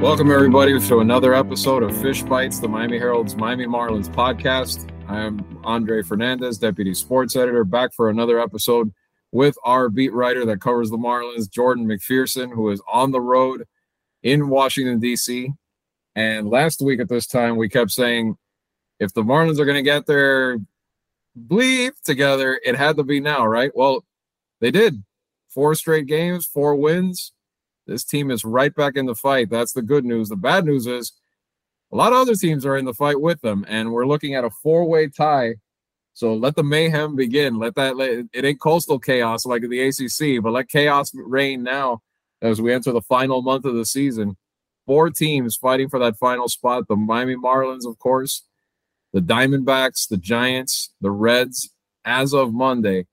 Welcome, everybody, to another episode of Fish Bytes, the Miami Herald's Miami Marlins podcast. I am Andre Fernandez, Deputy Sports Editor, back for another episode with our beat writer that covers the Marlins, Jordan McPherson, who is on the road in Washington, D.C. And last week at this time, we kept saying if the Marlins are going to get their bleep together, it had to be now, right? Well, they did. Four straight games, four wins this team is right back in the fight. That's the good news. The bad news is a lot of other teams are in the fight with them, and we're looking at a four-way tie. So let the mayhem begin. Let that let, it ain't coastal chaos like the ACC, but let chaos reign now as we enter the final month of the season. Four teams fighting for that final spot: the Miami Marlins, of course, the Diamondbacks, the Giants, the Reds. As of Monday,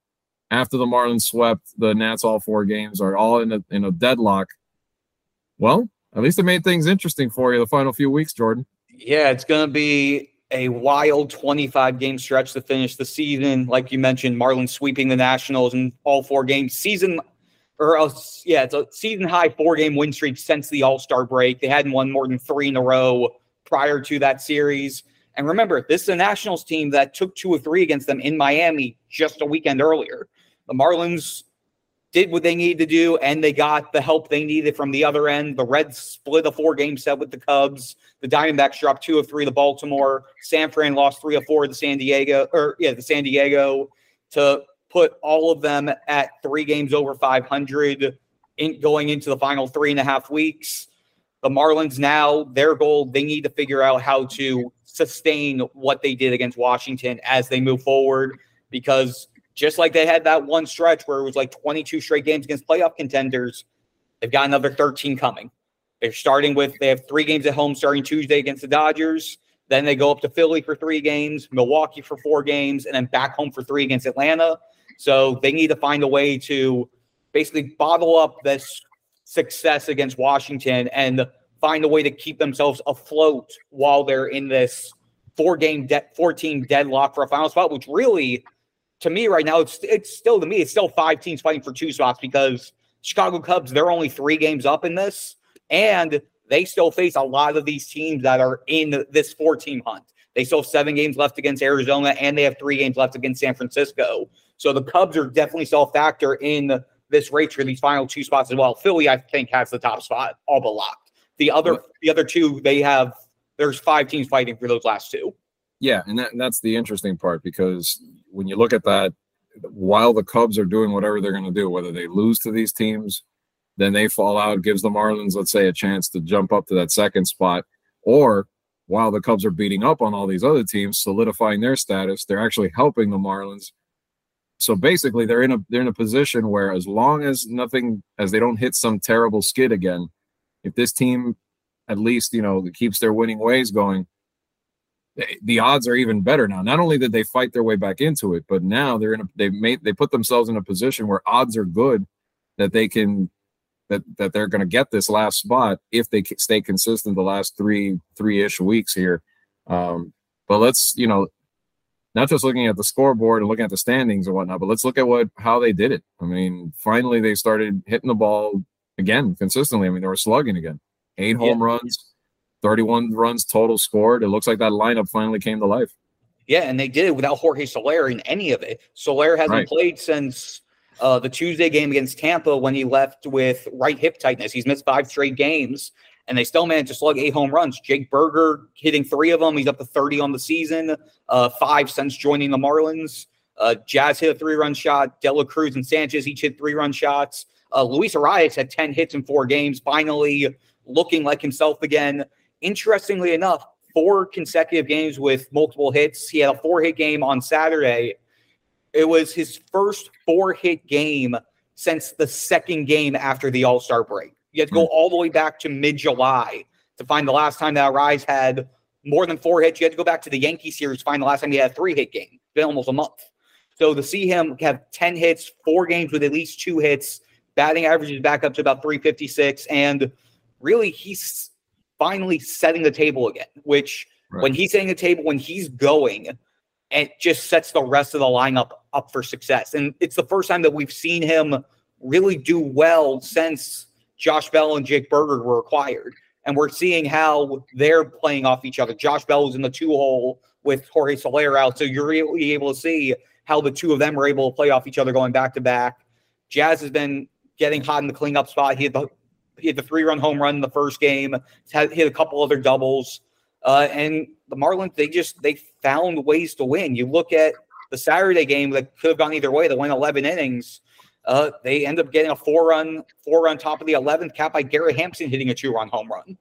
after the Marlins swept the Nats all four games, are all in a in a deadlock well, at least it made things interesting for you the final few weeks, Jordan. Yeah, it's going to be a wild 25 game stretch to finish the season. Like you mentioned, Marlins sweeping the Nationals in all four games. Season, or uh, yeah, it's a season high four game win streak since the All Star break. They hadn't won more than three in a row prior to that series. And remember, this is a Nationals team that took two or three against them in Miami just a weekend earlier. The Marlins did what they needed to do, and they got the help they needed from the other end. The Reds split a four game set with the Cubs. The Diamondbacks dropped two of three to Baltimore. San Fran lost three of four to San Diego, or yeah, the San Diego to put all of them at three games over 500 in, going into the final three and a half weeks. The Marlins now, their goal, they need to figure out how to sustain what they did against Washington as they move forward because just like they had that one stretch where it was like 22 straight games against playoff contenders. They've got another 13 coming. They're starting with, they have three games at home starting Tuesday against the Dodgers. Then they go up to Philly for three games, Milwaukee for four games, and then back home for three against Atlanta. So they need to find a way to basically bottle up this success against Washington and find a way to keep themselves afloat while they're in this four game, de- 14 deadlock for a final spot, which really to me right now, it's it's still to me, it's still five teams fighting for two spots because Chicago Cubs, they're only three games up in this, and they still face a lot of these teams that are in this four team hunt. They still have seven games left against Arizona, and they have three games left against San Francisco. So the Cubs are definitely still a factor in this race for these final two spots as well. Philly, I think, has the top spot all but locked. The other, the other two, they have. There's five teams fighting for those last two. Yeah, and, that, and that's the interesting part because when you look at that, while the Cubs are doing whatever they're going to do, whether they lose to these teams, then they fall out, gives the Marlins, let's say, a chance to jump up to that second spot, or while the Cubs are beating up on all these other teams, solidifying their status, they're actually helping the Marlins. So basically, they're in a they're in a position where as long as nothing, as they don't hit some terrible skid again, if this team at least you know keeps their winning ways going, the odds are even better now. Not only did they fight their way back into it, but now they're in a they made they put themselves in a position where odds are good that they can that that they're going to get this last spot if they stay consistent the last three three ish weeks here. Um, but let's you know not just looking at the scoreboard and looking at the standings and whatnot, but let's look at what how they did it. I mean, finally they started hitting the ball again consistently. I mean, they were slugging again, eight home yeah. runs 31 runs total scored. It looks like that lineup finally came to life. Yeah, and they did it without Jorge Soler in any of it. Soler hasn't right. played since uh, the Tuesday game against Tampa when he left with right hip tightness. He's missed five straight games, and they still managed to slug eight home runs. Jake Burger hitting three of them. He's up to 30 on the season, uh, five since joining the Marlins. Uh, Jazz hit a three run shot. De La Cruz and Sanchez each hit three run shots. Uh, Luis Arraez had 10 hits in four games, finally looking like himself again interestingly enough, four consecutive games with multiple hits. He had a four hit game on Saturday. It was his first four hit game since the second game after the All Star break. You have to go hmm. all the way back to mid July to find the last time that Arraez had more than four hits. You had to go back to the Yankee series to find the last time he had a three hit game. It's been almost a month. So to see him have 10 hits, four games with at least two hits, batting average is back up to about 356. And really, he's finally setting the table again, which right. when he's setting the table, when he's going, it just sets the rest of the lineup up for success. And it's the first time that we've seen him really do well since Josh Bell and Jake Burger were acquired. And we're seeing how they're playing off each other. Josh Bell is in the two hole with Jorge Soler out. So you're really able to see how the two of them are able to play off each other going back to back. Jazz has been getting hot in the cleanup spot. He had the he had the three run home run in the first game. Had hit a couple other doubles, uh, and the Marlins they just they found ways to win. You look at the Saturday game that could have gone either way. They went 11 innings. Uh, they end up getting a four run four run top of the 11th, capped by Garrett Hampson hitting a two run home run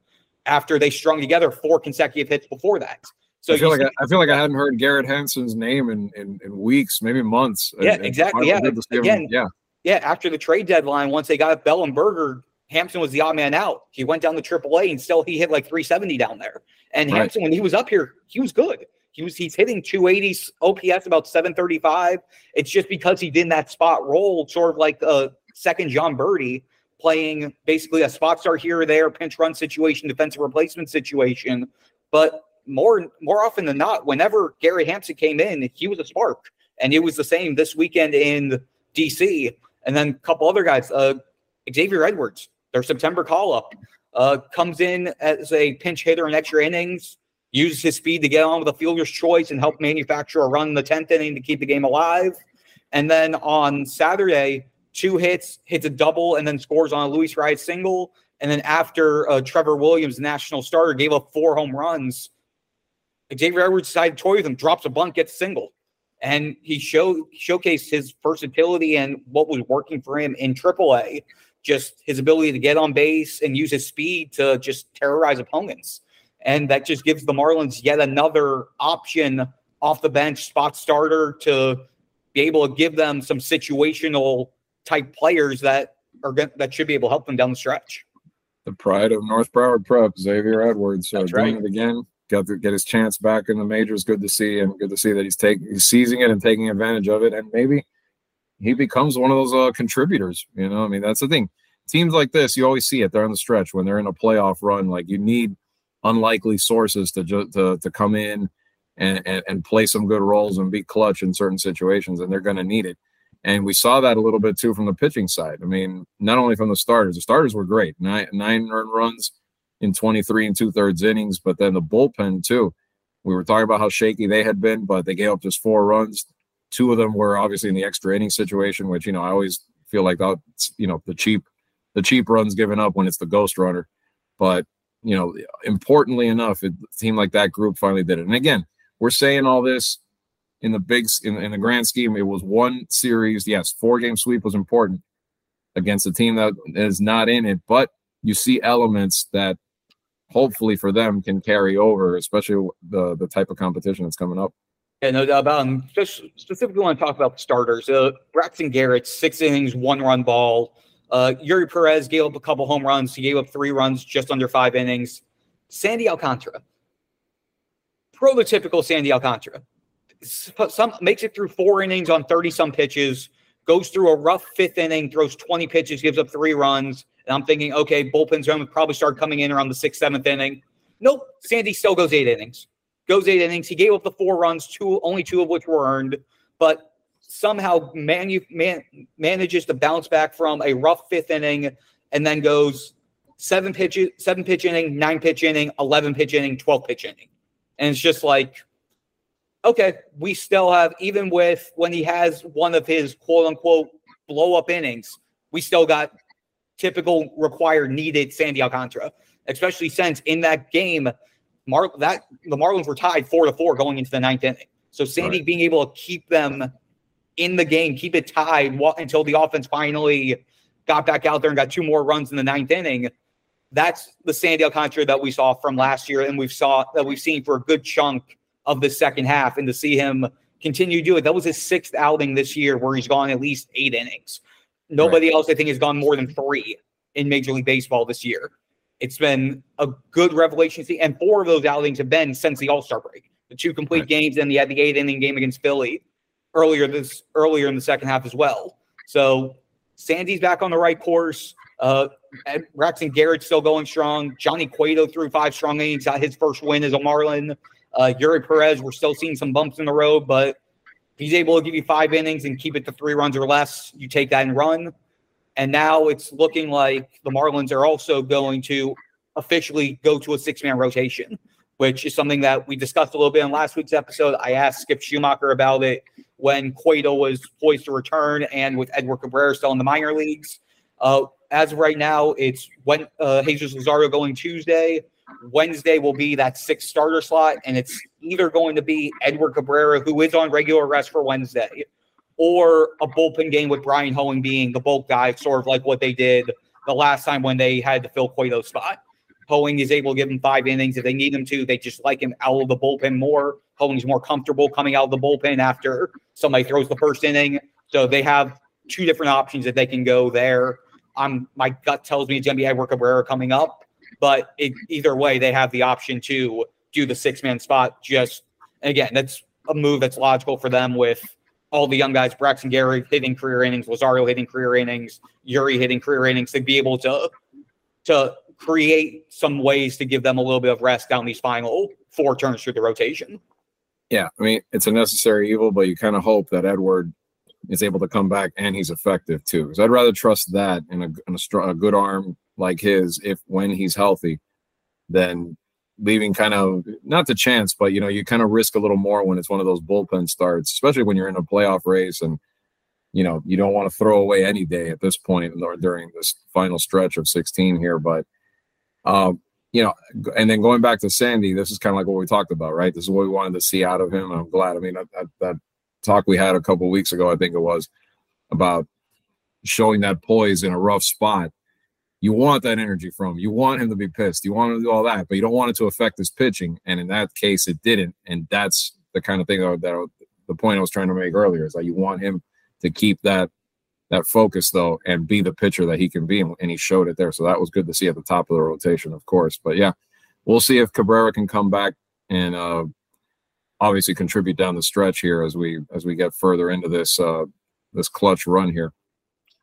after they strung together four consecutive hits before that. So I feel like I, I, feel like I hadn't heard Garrett Hampson's name in, in, in weeks, maybe months. Yeah, and, exactly. yeah, again, yeah, yeah. After the trade deadline, once they got Bell and Burger, Hampson was the odd man out. He went down to AAA and still he hit like 370 down there. And right. Hampson, when he was up here, he was good. He was he's hitting 280 OPS about 735. It's just because he did that spot role, sort of like a second Jon Berti, playing basically a spot start here or there, pinch run situation, defensive replacement situation. But more more often than not, whenever Gary Hampson came in, he was a spark. And it was the same this weekend in DC. And then a couple other guys, uh, Xavier Edwards, their September call up, uh, comes in as a pinch hitter in extra innings, uses his speed to get on with a fielder's choice and help manufacture a run in the 10th inning to keep the game alive. And then on Saturday, two hits, hits a double, and then scores on a Luis Arraez single. And then after uh, Trevor Williams, national starter, gave up four home runs, Xavier Edwards decided to toy with him, drops a bunt, gets a single. And he show, showcased his versatility and what was working for him in AAA just his ability to get on base and use his speed to just terrorize opponents. And that just gives the Marlins yet another option off the bench spot starter to be able to give them some situational type players that are going that should be able to help them down the stretch. The pride of North Broward Prep, Xavier Edwards, uh, doing it again. Got to get his chance back in the majors. Good to see, and good to see that he's taking, he's seizing it and taking advantage of it, and maybe he becomes one of those uh, contributors. You know, I mean, that's the thing. Teams like this, you always see it. They're on the stretch when they're in a playoff run. Like you need unlikely sources to ju- to to come in and, and, and play some good roles and be clutch in certain situations, and they're going to need it. And we saw that a little bit too from the pitching side. I mean, not only from the starters. The starters were great, nine nine runs in 23 and two thirds innings, but then the bullpen too. We were talking about how shaky they had been, but they gave up just four runs Two of them were obviously in the extra inning situation, which you know I always feel like that's you know the cheap the cheap runs given up when it's the ghost runner. But you know, importantly enough, it seemed like that group finally did it. And again, we're saying all this in the big in, in the grand scheme. It was one series. Yes, four game sweep was important against a team that is not in it, but you see elements that hopefully for them can carry over, especially the the type of competition that's coming up. Yeah, no doubt about him. Just specifically want to talk about the starters. Uh, Braxton Garrett, six innings, one run ball. Uh, Eury Perez gave up a couple home runs. He gave up three runs just under five innings. Sandy Alcantara, prototypical Sandy Alcantara. Some makes it through four innings on 30 some pitches, goes through a rough fifth inning, throws 20 pitches, gives up three runs. And I'm thinking, okay, bullpen's going to probably start coming in around the sixth, seventh inning. Nope. Sandy still goes eight innings goes eight innings. He gave up the four runs, two only two of which were earned, but somehow manu- man, manages to bounce back from a rough fifth inning and then goes seven pitch seven pitch inning, nine pitch inning, eleven pitch inning, twelve pitch inning, and it's just like, okay, we still have even with when he has one of his quote unquote blow up innings, we still got typical required needed Sandy Alcantara, especially since in that game Mar- that the Marlins were tied four to four going into the ninth inning. So Sandy right. being able to keep them in the game, keep it tied until the offense finally got back out there and got two more runs in the ninth inning. that's the Sandy Alcantara that we saw from last year, and we've saw that we've seen for a good chunk of the second half. And to see him continue to do it, that was his sixth outing this year where he's gone at least eight innings. Nobody right. else, I think, has gone more than three in Major League Baseball this year. It's been a good revelation, See, and four of those outings have been since the All Star break. The two complete right. games, and the had the eight inning game against Philly earlier this earlier in the second half as well. So Sandy's back on the right course. Uh, Braxton Garrett's still going strong. Johnny Cueto threw five strong innings, got his first win as a Marlin. Uh, Eury Perez, we're still seeing some bumps in the road, but he's able to give you five innings and keep it to three runs or less. You take that and run. And now it's looking like the Marlins are also going to officially go to a six man rotation, which is something that we discussed a little bit in last week's episode. I asked Skip Schumaker about it when Cueto was poised to return and with Edward Cabrera still in the minor leagues. Uh, as of right now, it's when uh, Jesus Luzardo going Tuesday. Wednesday will be that sixth starter slot, and it's either going to be Edward Cabrera, who is on regular rest for Wednesday, or a bullpen game with Bryan Hoeing being the bulk guy, sort of like what they did the last time when they had the fill Cueto's spot. Hoeing is able to give him five innings if they need him to. They just like him out of the bullpen more. Hoeing's more comfortable coming out of the bullpen after somebody throws the first inning. So they have two different options that they can go there. I'm my gut tells me it's to be Edward Cabrera coming up, but it, either way, they have the option to do the six man spot. Just again, that's a move that's logical for them with all the young guys, Braxton Gary hitting career innings, Luzardo hitting career innings, Eury hitting career innings to be able to to create some ways to give them a little bit of rest down these final four turns through the rotation. Yeah, I mean it's a necessary evil, but you kind of hope that Edward is able to come back and he's effective too. Because I'd rather trust that in a, in a, a good arm like his, if when he's healthy, than leaving kind of not the chance, but you know you kind of risk a little more when it's one of those bullpen starts, especially when you're in a playoff race and you know you don't want to throw away any day at this point or during this final stretch of 16 here. But um, you know, and then going back to Sandy, this is kind of like what we talked about, right? This is what we wanted to see out of him. I'm glad. I mean, that, that, that talk we had a couple weeks ago, I think it was, about showing that poise in a rough spot. You want that energy from. You want him to be pissed. You want him to do all that, but you don't want it to affect his pitching. And in that case, it didn't. And that's the kind of thing that, that the point I was trying to make earlier is that you want him to keep that that focus though and be the pitcher that he can be and he showed it there so that was good to see at the top of the rotation of course but yeah we'll see if cabrera can come back and uh, obviously contribute down the stretch here as we as we get further into this uh, this clutch run here.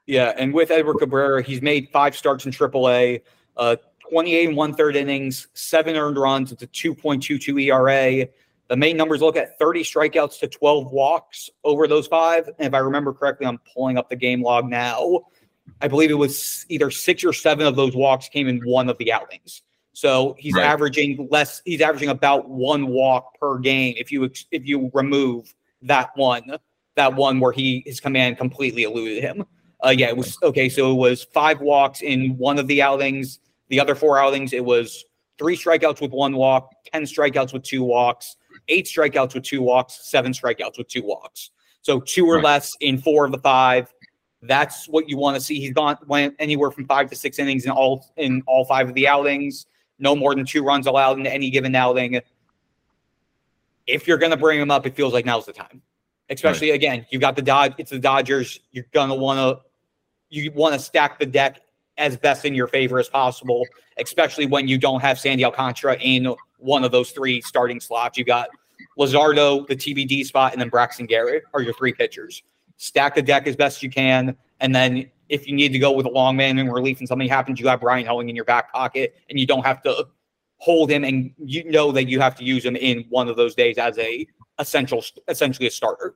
Yeah, and with Edward Cabrera, he's made five starts in AAA, uh, 28 and one third innings, seven earned runs. It's a 2.22 ERA. The main numbers look at 30 strikeouts to 12 walks over those five. And if I remember correctly, I'm pulling up the game log now. I believe it was either six or seven of those walks came in one of the outings. So he's right. averaging less. He's averaging about one walk per game. If you if you remove that one, that one where he his command completely eluded him. Uh, yeah, it was okay. So it was five walks in one of the outings. The other four outings, it was three strikeouts with one walk, ten strikeouts with two walks, eight strikeouts with two walks, seven strikeouts with two walks. So two or right. less in four of the five. That's what you want to see. He's gone went anywhere from five to six innings in all in all five of the outings no more than two runs allowed in any given outing. If you're going to bring him up, it feels like now's the time. Especially right. again, you got the Dodge. It's the Dodgers. You're going to want to you want to stack the deck as best in your favor as possible. Especially when you don't have Sandy Alcantara in one of those three starting slots. You got Luzardo, the TBD spot, and then Braxton Garrett are your three pitchers. Stack the deck as best you can, and then if you need to go with a long man in relief and something happens, you have Bryan Hoeing in your back pocket and you don't have to hold him and you know that you have to use him in one of those days as a essential essentially a starter.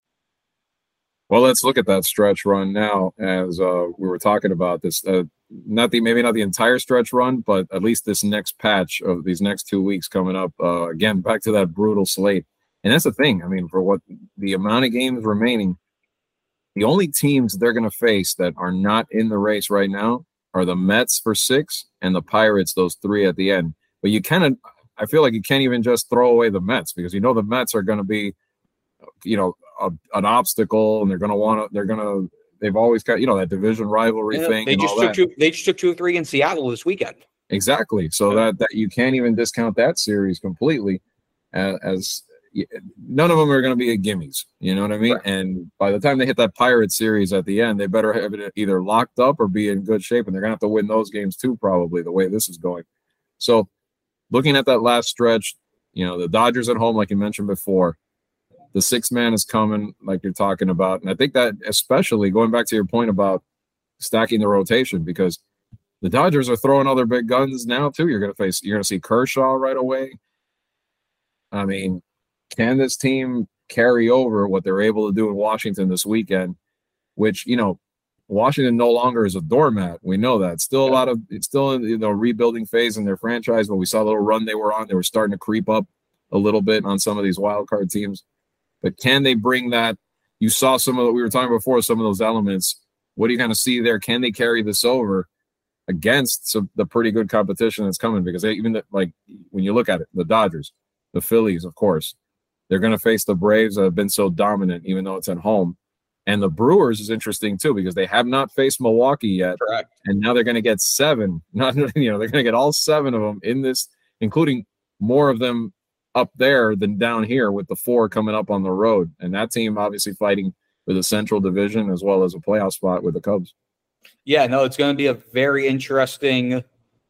Well, let's look at that stretch run now. As uh, we were talking about this, uh, not the maybe not the entire stretch run, but at least this next patch of these next two weeks coming up. Uh, again, back to that brutal slate, and that's the thing. I mean, for what the amount of games remaining, the only teams they're going to face that are not in the race right now are the Mets for six and the Pirates, those three at the end. But you kind of, I feel like you can't even just throw away the Mets because you know the Mets are going to be, you know, a, an obstacle and they're going to want to, they're going to, they've always got, you know, that division rivalry yeah, thing. They just took two, they just took two or three in Seattle this weekend. Exactly. So yeah. that, that you can't even discount that series completely as, as none of them are going to be a gimmies. You know what I mean? Right. And by the time they hit that Pirate series at the end, they better have it either locked up or be in good shape. And they're going to have to win those games too, probably the way this is going. So, looking at that last stretch, you know, the Dodgers at home, like you mentioned before, the six man is coming, like you're talking about. And I think that, especially going back to your point about stacking the rotation, because the Dodgers are throwing other big guns now, too. You're going to face, you're going to see Kershaw right away. I mean, can this team carry over what they're able to do in Washington this weekend? Which you know, Washington no longer is a doormat. We know that. Still a lot of it's still in you know rebuilding phase in their franchise. But we saw a little run they were on. They were starting to creep up a little bit on some of these wild card teams. But can they bring that? You saw some of the, we were talking before some of those elements. What do you kind of see there? Can they carry this over against some, the pretty good competition that's coming? Because they, even the, like when you look at it, the Dodgers, the Phillies, of course, they're going to face the Braves that have been so dominant, even though it's at home. And the Brewers is interesting too because they have not faced Milwaukee yet, Correct. and now they're going to get seven. Not you know they're going to get all seven of them in this, including more of them up there than down here with the four coming up on the road. And that team obviously fighting for the Central Division as well as a playoff spot with the Cubs. Yeah, no, it's going to be a very interesting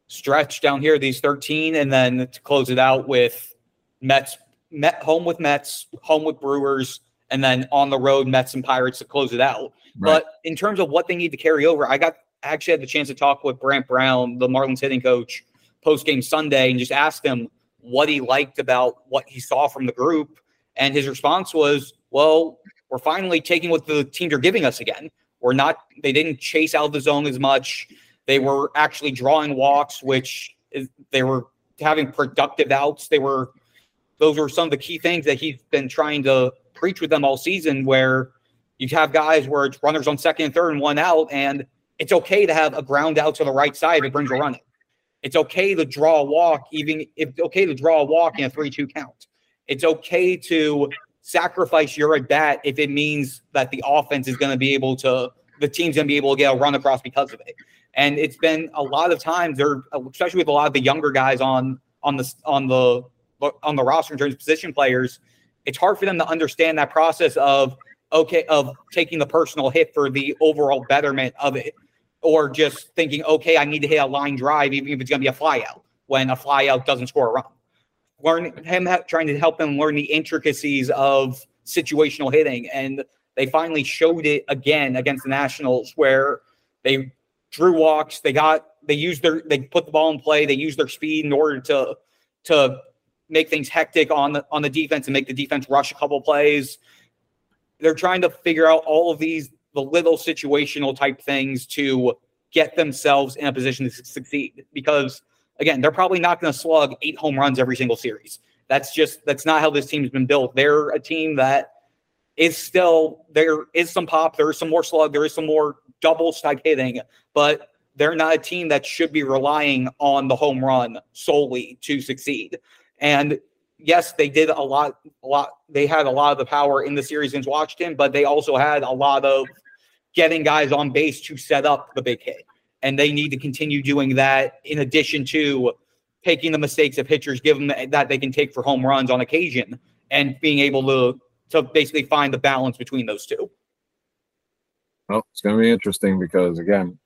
stretch down here. These thirteen, and then to close it out with Mets Met home with Mets, home with Brewers, and then on the road Mets and Pirates to close it out. Right. But in terms of what they need to carry over, I got actually had the chance to talk with Brant Brown, the Marlins hitting coach, post game Sunday, and just asked him what he liked about what he saw from the group. And his response was, "Well, we're finally taking what the teams are giving us again. We're not. They didn't chase out the zone as much. They were actually drawing walks, which is, they were having productive outs. They were." those are some of the key things that he's been trying to preach with them all season where you have guys where it's runners on second and third and one out, and it's okay to have a ground out to the right side It brings a run. It's okay to draw a walk, even if it's okay to draw a walk in a 3 2 count. It's okay to sacrifice your at bat if it means that the offense is going to be able to, the team's going to be able to get a run across because of it. And it's been a lot of times there, especially with a lot of the younger guys on on the on the on the roster in terms of position players, it's hard for them to understand that process of okay of taking the personal hit for the overall betterment of it, or just thinking okay I need to hit a line drive even if it's going to be a flyout when a flyout doesn't score a run. Learn him trying to help him learn the intricacies of situational hitting, and they finally showed it again against the Nationals where they drew walks, they got they used their they put the ball in play, they used their speed in order to to make things hectic on the on the defense and make the defense rush a couple plays. They're trying to figure out all of these the little situational type things to get themselves in a position to succeed because again, they're probably not going to slug eight home runs every single series. That's just that's not how this team's been built. They're a team that is still there is some pop, there is some more slug, there is some more double type hitting, but they're not a team that should be relying on the home run solely to succeed. And yes, they did a lot, a lot. They had a lot of the power in the series against Washington, but they also had a lot of getting guys on base to set up the big hit. And they need to continue doing that in addition to taking the mistakes of pitchers give them that they can take for home runs on occasion and being able to to basically find the balance between those two. Well, it's going to be interesting because again,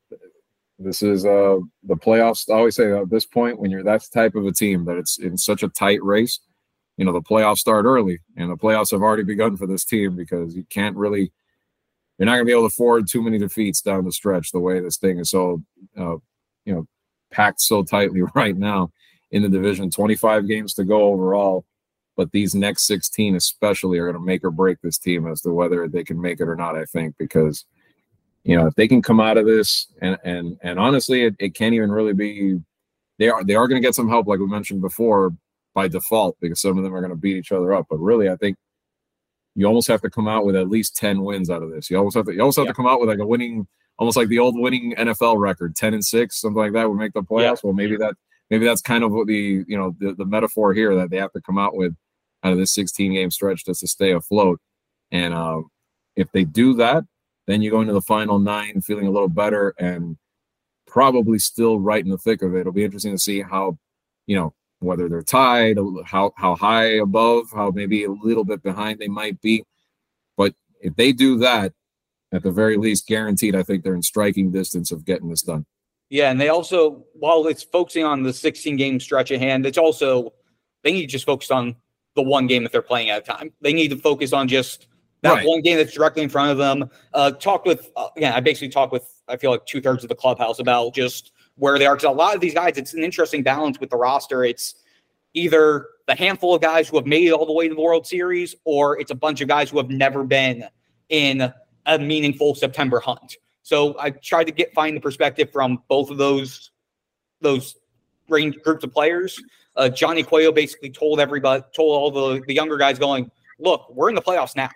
this is uh the playoffs. I always say at this point, when you're that type of a team that it's in such a tight race, you know the playoffs start early, and the playoffs have already begun for this team because you can't really, you're not going to be able to afford too many defeats down the stretch. The way this thing is so, uh, you know, packed so tightly right now in the division. 25 games to go overall. but these next 16 especially are going to make or break this team as to whether they can make it or not. I think because you know if they can come out of this and and and honestly, it, it can't even really be. They are they are going to get some help, like we mentioned before, by default because some of them are going to beat each other up. But really, I think you almost have to come out with at least 10 wins out of this. You almost have to you almost have yeah. to come out with like a winning almost like the old winning NFL record, 10 and 6, something like that would make the playoffs. Yeah. Well, maybe that maybe that's kind of what the you know the, the metaphor here that they have to come out with out of this 16 game stretch just to stay afloat. And uh, if they do that, then you go into the final nine feeling a little better and probably still right in the thick of it. It'll be interesting to see how, you know, whether they're tied, how how high above, how maybe a little bit behind they might be. But if they do that, at the very least, guaranteed, I think they're in striking distance of getting this done. Yeah, and they also, while it's focusing on the 16 game stretch at hand, it's also they need to just focus on the one game that they're playing at a time. They need to focus on just that right. one game that's directly in front of them. Uh, talked with uh, again, I basically talked with I feel like two thirds of the clubhouse about just where they are because a lot of these guys, it's an interesting balance with the roster. It's either the handful of guys who have made it all the way to the World Series, or it's a bunch of guys who have never been in a meaningful September hunt. So I tried to get find the perspective from both of those those range groups of players. Uh, Johnny Cueto basically told everybody, told all the, the younger guys going, look, we're in the playoffs now.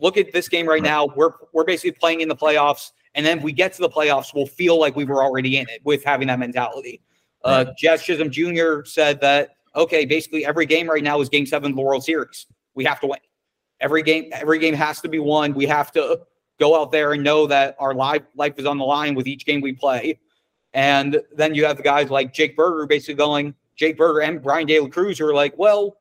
Look at this game right now. We're we're basically playing in the playoffs. And then if we get to the playoffs, we'll feel like we were already in it with having that mentality. Uh, Jazz Chisholm Jr. said that, okay, basically every game right now is game seven of the World Series. We have to win. Every game, every game has to be won. We have to go out there and know that our life life is on the line with each game we play. And then you have the guys like Jake Burger basically going, Jake Burger and Bryan De La Cruz who are like, well,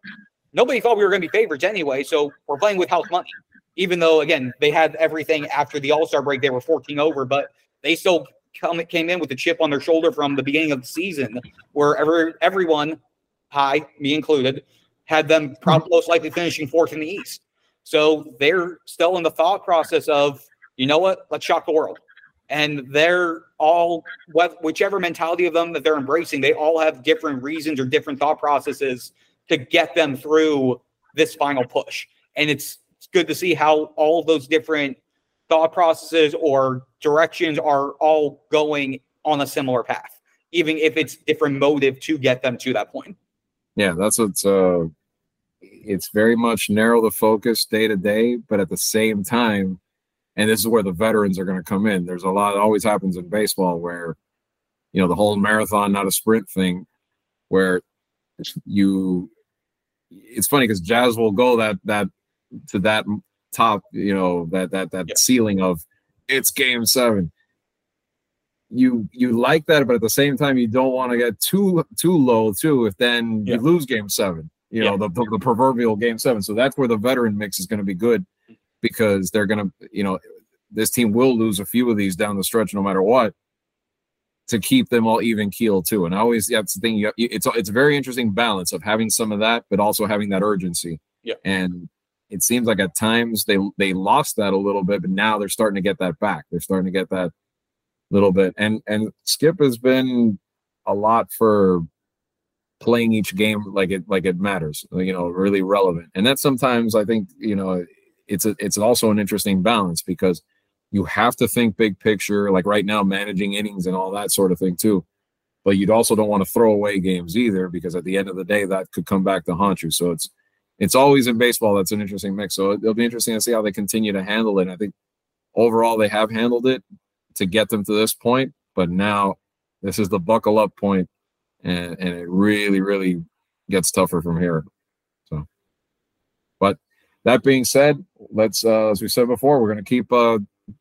nobody thought we were going to be favorites anyway, so we're playing with house money. Even though, again, they had everything after the All Star break, they were 14 over, but they still come, came in with a chip on their shoulder from the beginning of the season, where every, everyone, hi, me included, had them probably mm-hmm. most likely finishing fourth in the East. So they're still in the thought process of, you know what, let's shock the world. And they're all, whichever mentality of them that they're embracing, they all have different reasons or different thought processes to get them through this final push. And it's, good to see how all those different thought processes or directions are all going on a similar path, even if it's different motive to get them to that point. Yeah, that's what's uh it's very much narrow the focus day to day, but at the same time, and this is where the veterans are going to come in. There's a lot that always happens in baseball where, you know, the whole marathon, not a sprint thing, where you, it's funny because Jazz will go that, that, to that top, you know, that, that, that yeah. ceiling of it's game seven. You, you like that, but at the same time, you don't want to get too, too low too, if then yeah. you lose game seven you know, the, the, the proverbial game seven. So that's where the veteran mix is going to be good because they're going to, you know, this team will lose a few of these down the stretch no matter what to keep them all even keel too. And I always that's the thing. You, it's it's a very interesting balance of having some of that, but also having that urgency. Yeah. And it seems like at times they they lost that a little bit, but now they're starting to get that back. They're starting to get that little bit. And and Skip has been a lot for playing each game like it like it matters you know really relevant and that sometimes i think you know it's a, it's also an interesting balance because you have to think big picture like right now managing innings and all that sort of thing too but you'd also don't want to throw away games either because at the end of the day that could come back to haunt you so it's it's always in baseball that's an interesting mix so it'll be interesting to see how they continue to handle it i think overall they have handled it to get them to this point but now this is the buckle up point and and it really really gets tougher from here. So, but that being said, let's uh, as we said before, we're going to keep uh,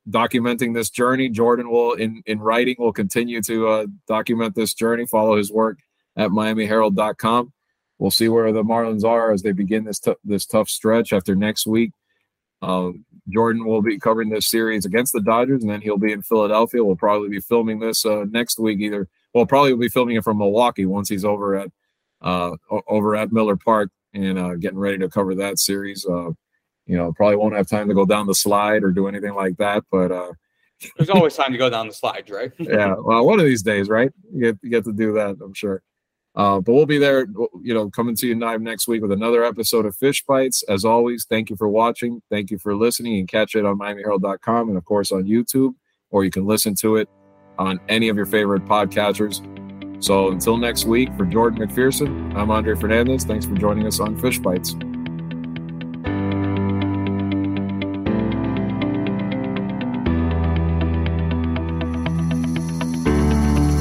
documenting this journey. Jordan will in in writing will continue to uh, document this journey. Follow his work at MiamiHerald.com. We'll see where the Marlins are as they begin this t- this tough stretch after next week. Um, Jordan will be covering this series against the Dodgers, and then he'll be in Philadelphia. We'll probably be filming this uh, next week, either well, probably we'll be filming it from Milwaukee once he's over at uh, over at Miller Park and uh, getting ready to cover that series. Uh, you know, probably won't have time to go down the slide or do anything like that, but uh, there's always time to go down the slide, right? yeah, well, one of these days, right? You get you get to do that, I'm sure. Uh, but we'll be there, you know, coming to you live next week with another episode of Fish Bytes. As always, thank you for watching. Thank you for listening. Can catch it on MiamiHerald.com and, of course, on YouTube, or you can listen to it on any of your favorite podcasters. So until next week, for Jordan McPherson, I'm Andre Fernandez. Thanks for joining us on Fish Bytes.